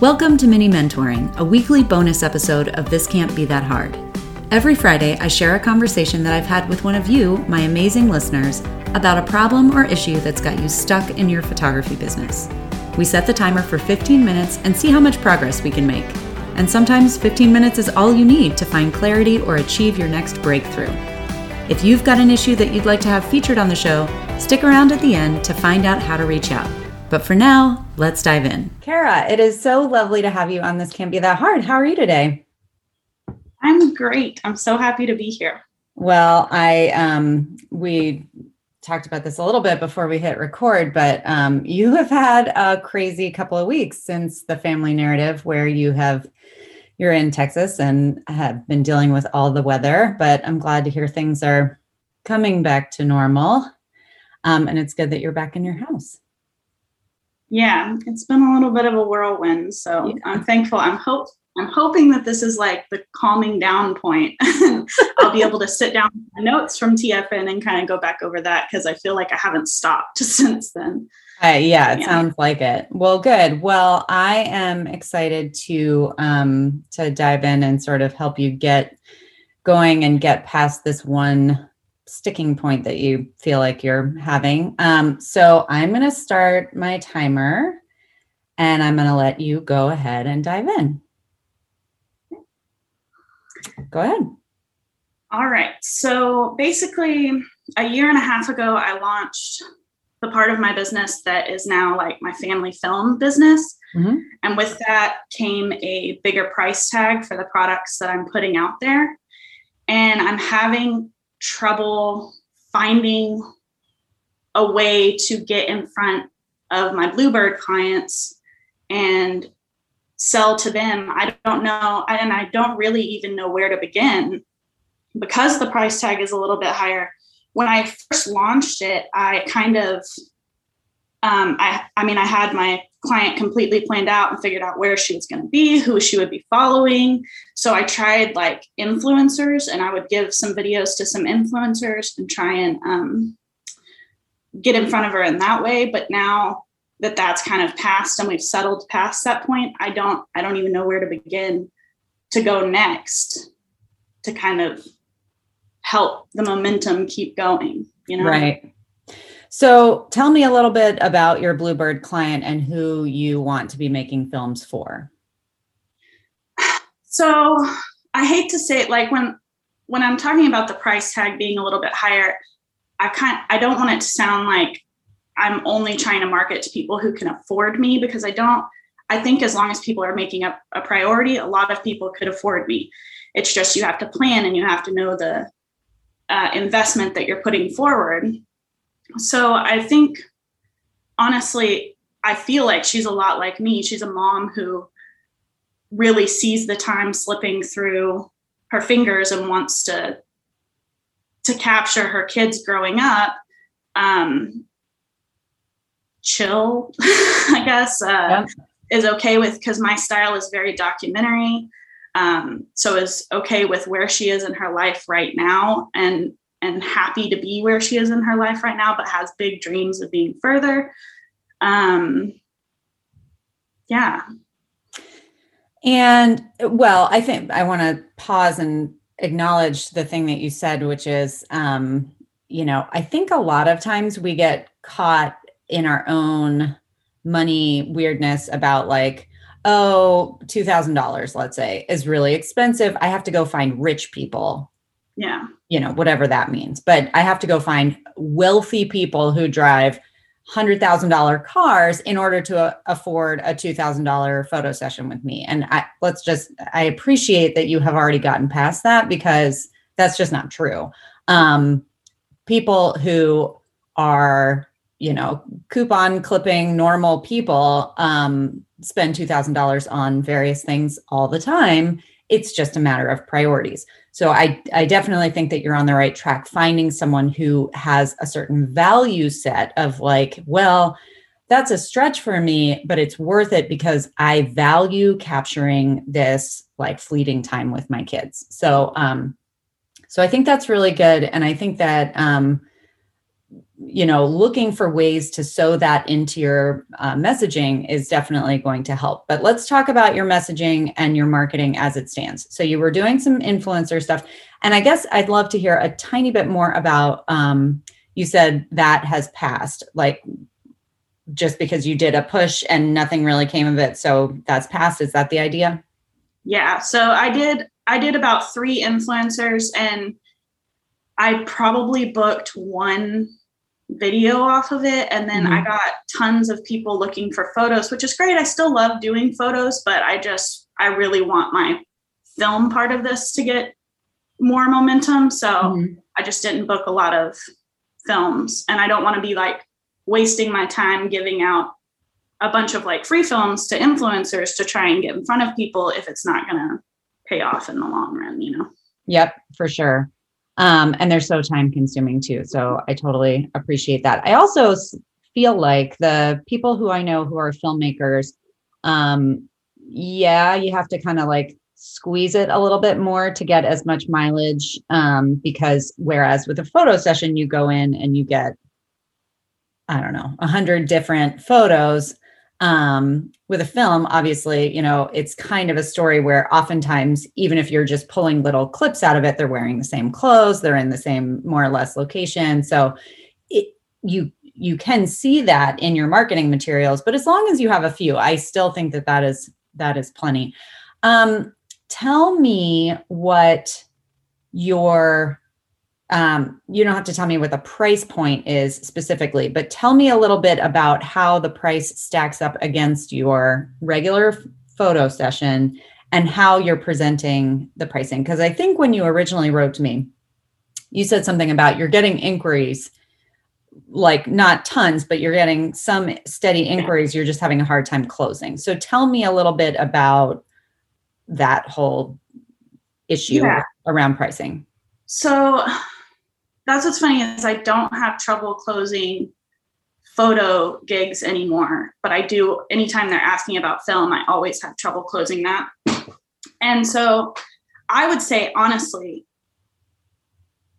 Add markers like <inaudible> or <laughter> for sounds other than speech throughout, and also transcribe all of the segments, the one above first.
Welcome to Mini Mentoring, a weekly bonus episode of This Can't Be That Hard. Every Friday, I share a conversation that I've had with one of you, my amazing listeners, about a problem or issue that's got you stuck in your photography business. We set the timer for 15 minutes and see how much progress we can make. And sometimes 15 minutes is all you need to find clarity or achieve your next breakthrough. If you've got an issue that you'd like to have featured on the show, stick around at the end to find out how to reach out. But for now, let's dive in. Kara, it is so lovely to have you on This Can't Be That Hard. How are you today? I'm great. I'm so happy to be here. Well, I um we talked about this a little bit before we hit record, but um you have had a crazy couple of weeks since the family narrative where you have you're in Texas and have been dealing with all the weather, but I'm glad to hear things are coming back to normal. Um, and it's good that you're back in your house. Yeah, it's been a little bit of a whirlwind. So yeah. I'm thankful. I'm hope I'm hoping that this is like the calming down point. <laughs> I'll be able to sit down with notes from TFN and kind of go back over that because I feel like I haven't stopped <laughs> since then. Uh, yeah, it yeah. sounds like it. Well, good. Well, I am excited to um, to dive in and sort of help you get going and get past this one sticking point that you feel like you're having. Um, so I'm going to start my timer and I'm going to let you go ahead and dive in. Go ahead. All right. So basically, a year and a half ago, I launched the part of my business that is now like my family film business. Mm-hmm. And with that came a bigger price tag for the products that I'm putting out there. And I'm having trouble finding a way to get in front of my Bluebird clients and sell to them. I don't know, and I don't really even know where to begin because the price tag is a little bit higher. When I first launched it, I kind of, um, I, I mean, I had my client completely planned out and figured out where she was going to be, who she would be following. So I tried like influencers and I would give some videos to some influencers and try and um, get in front of her in that way. But now that that's kind of past and we've settled past that point, I don't, I don't even know where to begin to go next to kind of help the momentum keep going, you know? Right. So tell me a little bit about your Bluebird client and who you want to be making films for. So I hate to say it like when when I'm talking about the price tag being a little bit higher, I kind I don't want it to sound like I'm only trying to market to people who can afford me because I don't I think as long as people are making up a priority, a lot of people could afford me. It's just you have to plan and you have to know the uh, investment that you're putting forward so I think honestly, I feel like she's a lot like me. She's a mom who really sees the time slipping through her fingers and wants to to capture her kids growing up um chill <laughs> i guess uh, yeah. is okay with because my style is very documentary um so is okay with where she is in her life right now and and happy to be where she is in her life right now, but has big dreams of being further. Um, yeah. And well, I think I want to pause and acknowledge the thing that you said, which is, um, you know, I think a lot of times we get caught in our own money weirdness about like, oh, $2,000, let's say, is really expensive. I have to go find rich people yeah. You know, whatever that means. But I have to go find wealthy people who drive $100,000 cars in order to uh, afford a $2,000 photo session with me. And I let's just I appreciate that you have already gotten past that because that's just not true. Um people who are, you know, coupon clipping normal people um spend $2,000 on various things all the time. It's just a matter of priorities. So I, I definitely think that you're on the right track, finding someone who has a certain value set of like, well, that's a stretch for me, but it's worth it because I value capturing this like fleeting time with my kids. So, um, so I think that's really good. And I think that, um, you know looking for ways to sew that into your uh, messaging is definitely going to help. But let's talk about your messaging and your marketing as it stands. So you were doing some influencer stuff and i guess i'd love to hear a tiny bit more about um, you said that has passed like just because you did a push and nothing really came of it so that's passed. Is that the idea? Yeah so i did i did about three influencers and i probably booked one video off of it. And then mm-hmm. i got tons of people looking for photos which is great. I still love doing photos but i just i really want my film part of this to get more momentum. So mm-hmm. i just didn't book a lot of films. And i don't want to be like wasting my time giving out a bunch of like free films to influencers to try and get in front of people if it's not going to pay off in the long run you know? Yep for sure um, and they're so time consuming too. So I totally appreciate that. I also feel like the people who I know who are filmmakers, um, yeah, you have to kind of like squeeze it a little bit more to get as much mileage um, because whereas with a photo session you go in and you get i don't know a hundred different photos um, with a film obviously you know it's kind of a story where oftentimes even if you're just pulling little clips out of it they're wearing the same clothes they're in the same more or less location. So it, you you can see that in your marketing materials but as long as you have a few i still think that that is that is plenty. Um, tell me what your um, you don't have to tell me what the price point is specifically, but tell me a little bit about how the price stacks up against your regular photo session and how you're presenting the pricing. Because I think when you originally wrote to me, you said something about you're getting inquiries, like not tons, but you're getting some steady inquiries. You're just having a hard time closing. So tell me a little bit about that whole issue yeah. around pricing. So that's what's funny is I don't have trouble closing photo gigs anymore, but I do anytime they're asking about film, I always have trouble closing that. And so I would say honestly,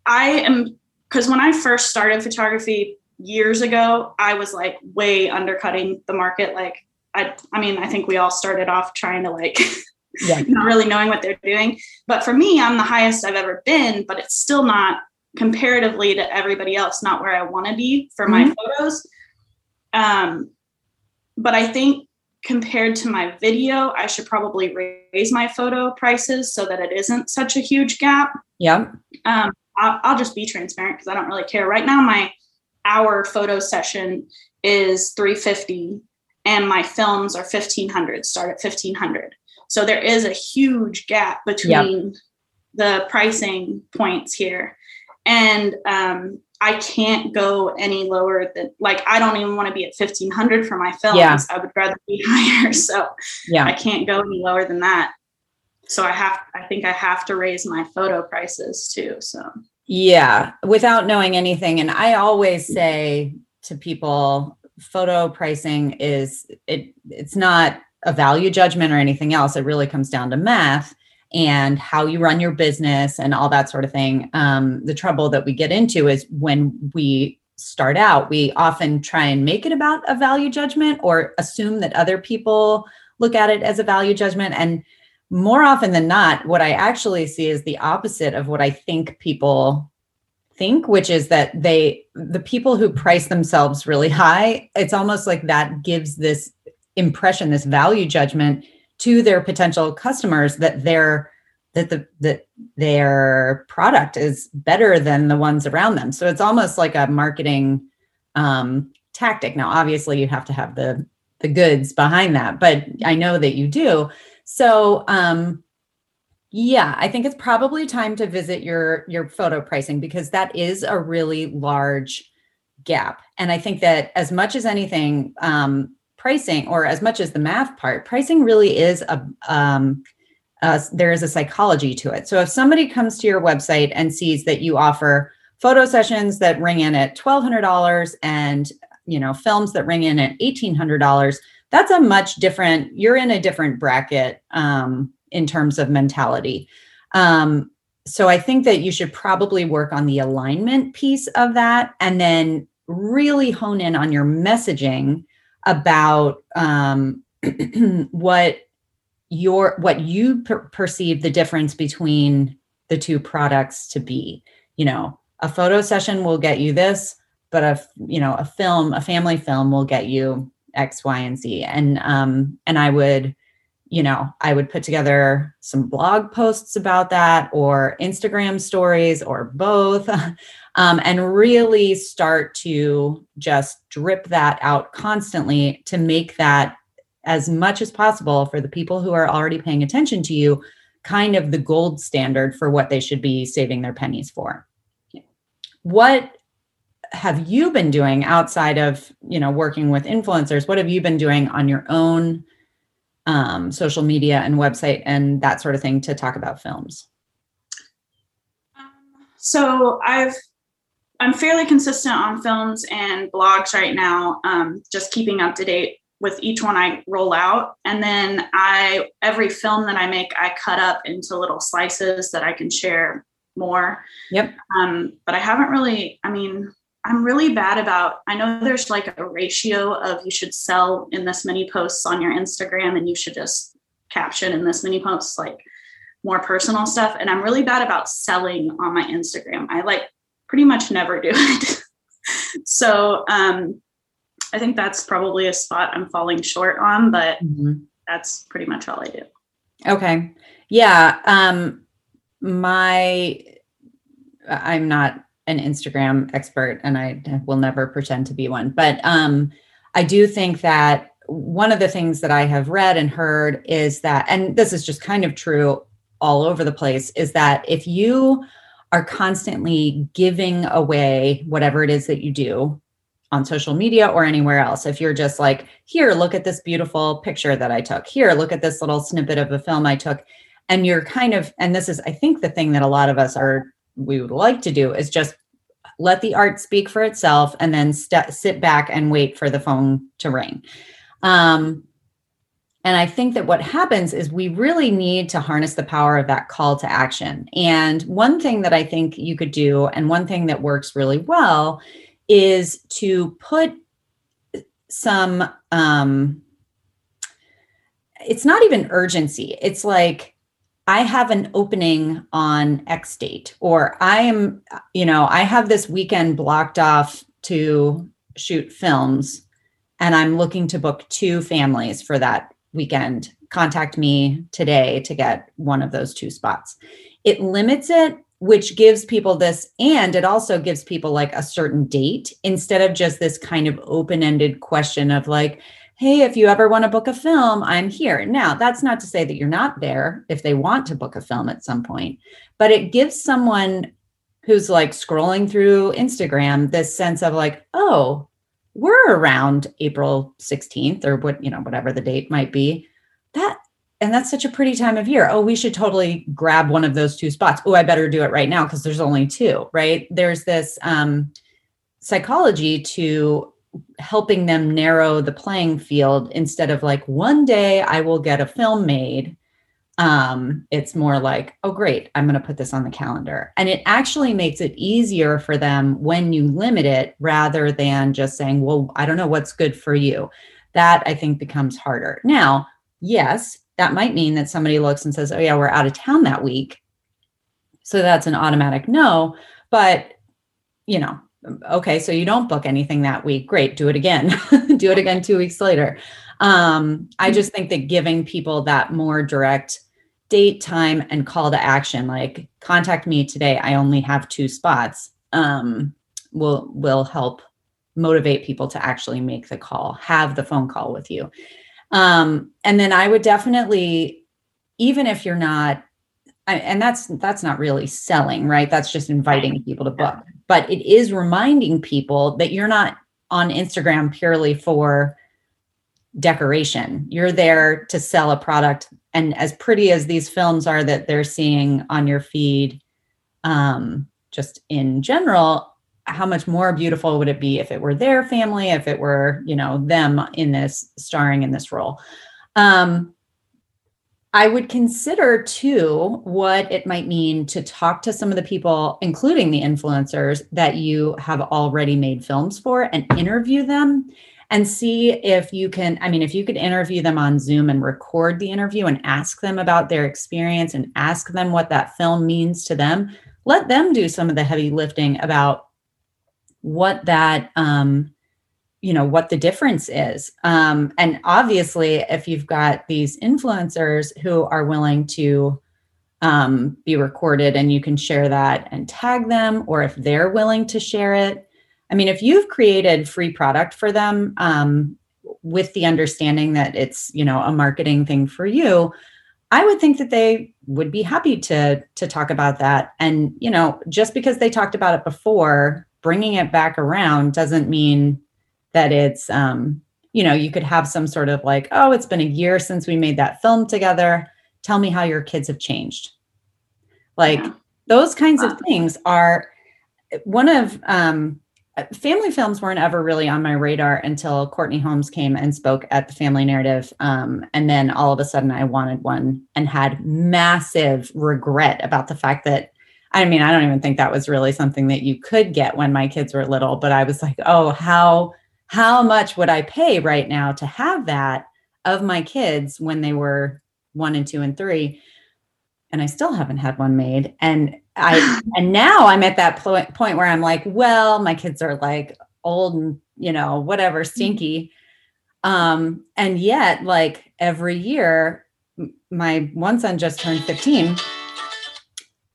I am because when I first started photography years ago, I was like way undercutting the market. Like I I mean, I think we all started off trying to like yeah. <laughs> not really knowing what they're doing. But for me, I'm the highest I've ever been, but it's still not comparatively to everybody else, not where I want to be for mm-hmm. my photos. Um, but I think compared to my video, I should probably raise my photo prices so that it isn't such a huge gap. Yeah. Um, I'll, I'll just be transparent because I don't really care. Right now, my hour photo session is 350 and my films are 1500 start at 1500 so there is a huge gap between yep. the pricing points here and um, I can't go any lower than like I don't even want to be at fifteen hundred for my films. Yeah. I would rather be <laughs> higher. So yeah, I can't go any lower than that. So I have I think I have to raise my photo prices too. So yeah, without knowing anything. And I always say to people, photo pricing is it it's not a value judgment or anything else. It really comes down to math and how you run your business and all that sort of thing. Um, the trouble that we get into is when we start out, we often try and make it about a value judgment or assume that other people look at it as a value judgment. And more often than not, what I actually see is the opposite of what I think people think, which is that they, the people who price themselves really high, it's almost like that gives this impression, this value judgment to their potential customers that their that the that their product is better than the ones around them. So it's almost like a marketing um, tactic. Now, obviously, you have to have the the goods behind that, but I know that you do. So um, yeah, I think it's probably time to visit your your photo pricing because that is a really large gap. And I think that as much as anything, um, pricing or as much as the math part pricing really is a um, uh, there is a psychology to it. So if somebody comes to your website and sees that you offer photo sessions that ring in at $1200 and you know films that ring in at $1800 that's a much different you're in a different bracket um, in terms of mentality. Um, so i think that you should probably work on the alignment piece of that and then really hone in on your messaging about um, <clears throat> what your what you per- perceive the difference between the two products to be. You know a photo session will get you this but a you know a film a family film will get you x y and z. And um and i would you know i would put together some blog posts about that or instagram stories or both <laughs> um, and really start to just drip that out constantly to make that as much as possible for the people who are already paying attention to you kind of the gold standard for what they should be saving their pennies for. What have you been doing outside of you know working with influencers? What have you been doing on your own um, social media and website and that sort of thing to talk about films? So i've i'm fairly consistent on films and blogs right now um, just keeping up to date with each one I roll out. And then I every film that I make, I cut up into little slices that I can share more. Yep. Um, but I haven't really, I mean, I'm really bad about I know there's like a ratio of you should sell in this many posts on your Instagram and you should just caption in this many posts like more personal stuff. And I'm really bad about selling on my Instagram. I like pretty much never do it. <laughs> so um I think that's probably a spot I'm falling short on, but mm-hmm. that's pretty much all I do. Okay. Yeah. Um, my, I'm not an Instagram expert and I will never pretend to be one, but um, I do think that one of the things that I have read and heard is that, and this is just kind of true all over the place, is that if you are constantly giving away whatever it is that you do, on social media or anywhere else. If you're just like, here, look at this beautiful picture that I took. Here, look at this little snippet of a film I took. And you're kind of, and this is, I think, the thing that a lot of us are, we would like to do is just let the art speak for itself and then st- sit back and wait for the phone to ring. Um, and I think that what happens is we really need to harness the power of that call to action. And one thing that I think you could do, and one thing that works really well, is to put some um it's not even urgency it's like i have an opening on x date or i am you know i have this weekend blocked off to shoot films and i'm looking to book two families for that weekend contact me today to get one of those two spots. It limits it which gives people this and it also gives people like a certain date instead of just this kind of open-ended question of like hey if you ever want to book a film i'm here. Now that's not to say that you're not there if they want to book a film at some point but it gives someone who's like scrolling through instagram this sense of like oh we're around april 16th or what you know whatever the date might be that and that's such a pretty time of year. Oh, we should totally grab one of those two spots. Oh, I better do it right now because there's only two, right? There's this um, psychology to helping them narrow the playing field instead of like one day I will get a film made. Um, it's more like, oh, great, I'm going to put this on the calendar. And it actually makes it easier for them when you limit it rather than just saying, well, I don't know what's good for you. That I think becomes harder. Now, yes, that might mean that somebody looks and says, oh, yeah, we're out of town that week. So that's an automatic no. But, you know, okay, so you don't book anything that week. Great, do it again. <laughs> do it again two weeks later. Um, I mm-hmm. just think that giving people that more direct date, time, and call to action, like contact me today. I only have two spots. Um, will will help motivate people to actually make the call, have the phone call with you. Um, and then I would definitely, even if you're not, and that's that's not really selling, right? That's just inviting people to book. But it is reminding people that you're not on Instagram purely for decoration. You're there to sell a product. And as pretty as these films are that they're seeing on your feed, um, just in general, how much more beautiful would it be if it were their family, if it were, you know, them in this starring in this role. Um, I would consider too what it might mean to talk to some of the people, including the influencers that you have already made films for, and interview them and see if you can. I mean, if you could interview them on Zoom and record the interview and ask them about their experience and ask them what that film means to them, let them do some of the heavy lifting about what that um, you know what the difference is um, and obviously if you've got these influencers who are willing to um, be recorded and you can share that and tag them or if they're willing to share it i mean if you've created free product for them um, with the understanding that it's you know a marketing thing for you i would think that they would be happy to to talk about that and you know just because they talked about it before bringing it back around doesn't mean that it's um you know you could have some sort of like oh it's been a year since we made that film together tell me how your kids have changed like yeah. those kinds wow. of things are one of um family films weren't ever really on my radar until courtney holmes came and spoke at the family narrative um, and then all of a sudden i wanted one and had massive regret about the fact that i mean i don't even think that was really something that you could get when my kids were little but i was like oh how how much would I pay right now to have that of my kids when they were one and two and three? And I still haven't had one made. And I and now I'm at that point where I'm like, well, my kids are like old and you know whatever mm-hmm. stinky. Um, and yet, like every year, my one son just turned 15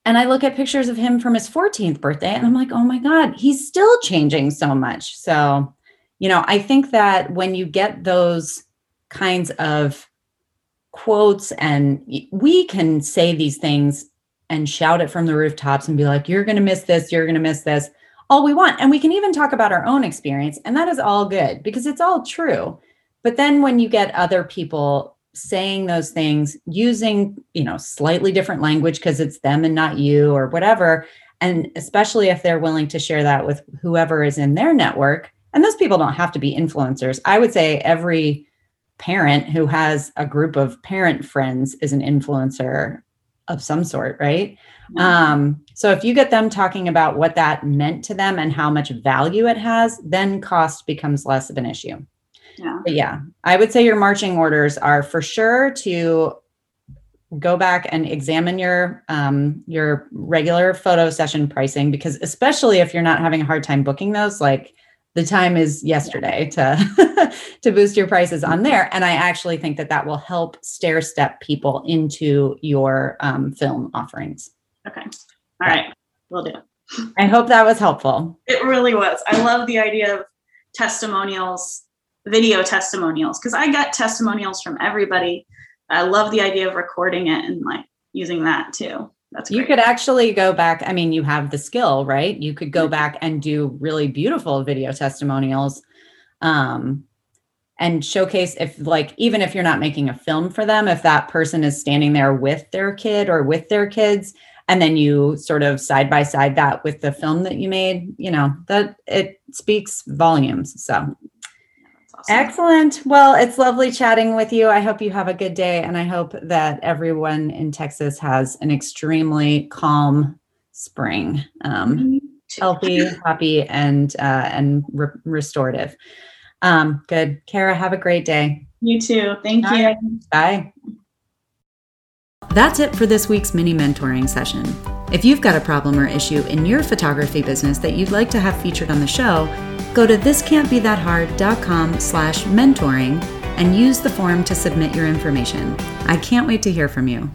and I look at pictures of him from his 14th birthday and I'm like, oh my God, he's still changing so much. So you know, I think that when you get those kinds of quotes and we can say these things and shout it from the rooftops and be like, you're going to miss this, you're going to miss this, all we want. And we can even talk about our own experience. And that is all good because it's all true. But then when you get other people saying those things using, you know, slightly different language because it's them and not you or whatever, and especially if they're willing to share that with whoever is in their network, and those people don't have to be influencers. I would say every parent who has a group of parent friends is an influencer of some sort, right? Um, so if you get them talking about what that meant to them and how much value it has, then cost becomes less of an issue. Yeah. But yeah, I would say your marching orders are for sure to go back and examine your um, your regular photo session pricing because especially if you're not having a hard time booking those, like the time is yesterday to <laughs> to boost your prices on there. And i actually think that that will help stair step people into your um, film offerings. Okay. All right. We'll do. I hope that was helpful. It really was. I love the idea of testimonials video testimonials because i got testimonials from everybody. I love the idea of recording it and like using that too that's great. you could actually go back. I mean, you have the skill, right? You could go back and do really beautiful video testimonials. Um, and showcase if like even if you're not making a film for them if that person is standing there with their kid or with their kids and then you sort of side by side that with the film that you made you know that it speaks volumes so Excellent. Well, it's lovely chatting with you. I hope you have a good day, and I hope that everyone in Texas has an extremely calm spring, um, healthy, happy, and uh, and re- restorative. Um, good, Kara. Have a great day. You too. Thank Bye. you. Bye. That's it for this week's mini mentoring session. If you've got a problem or issue in your photography business that you'd like to have featured on the show Go to thiscan'tbethathard.com slash mentoring and use the form to submit your information. I can't wait to hear from you.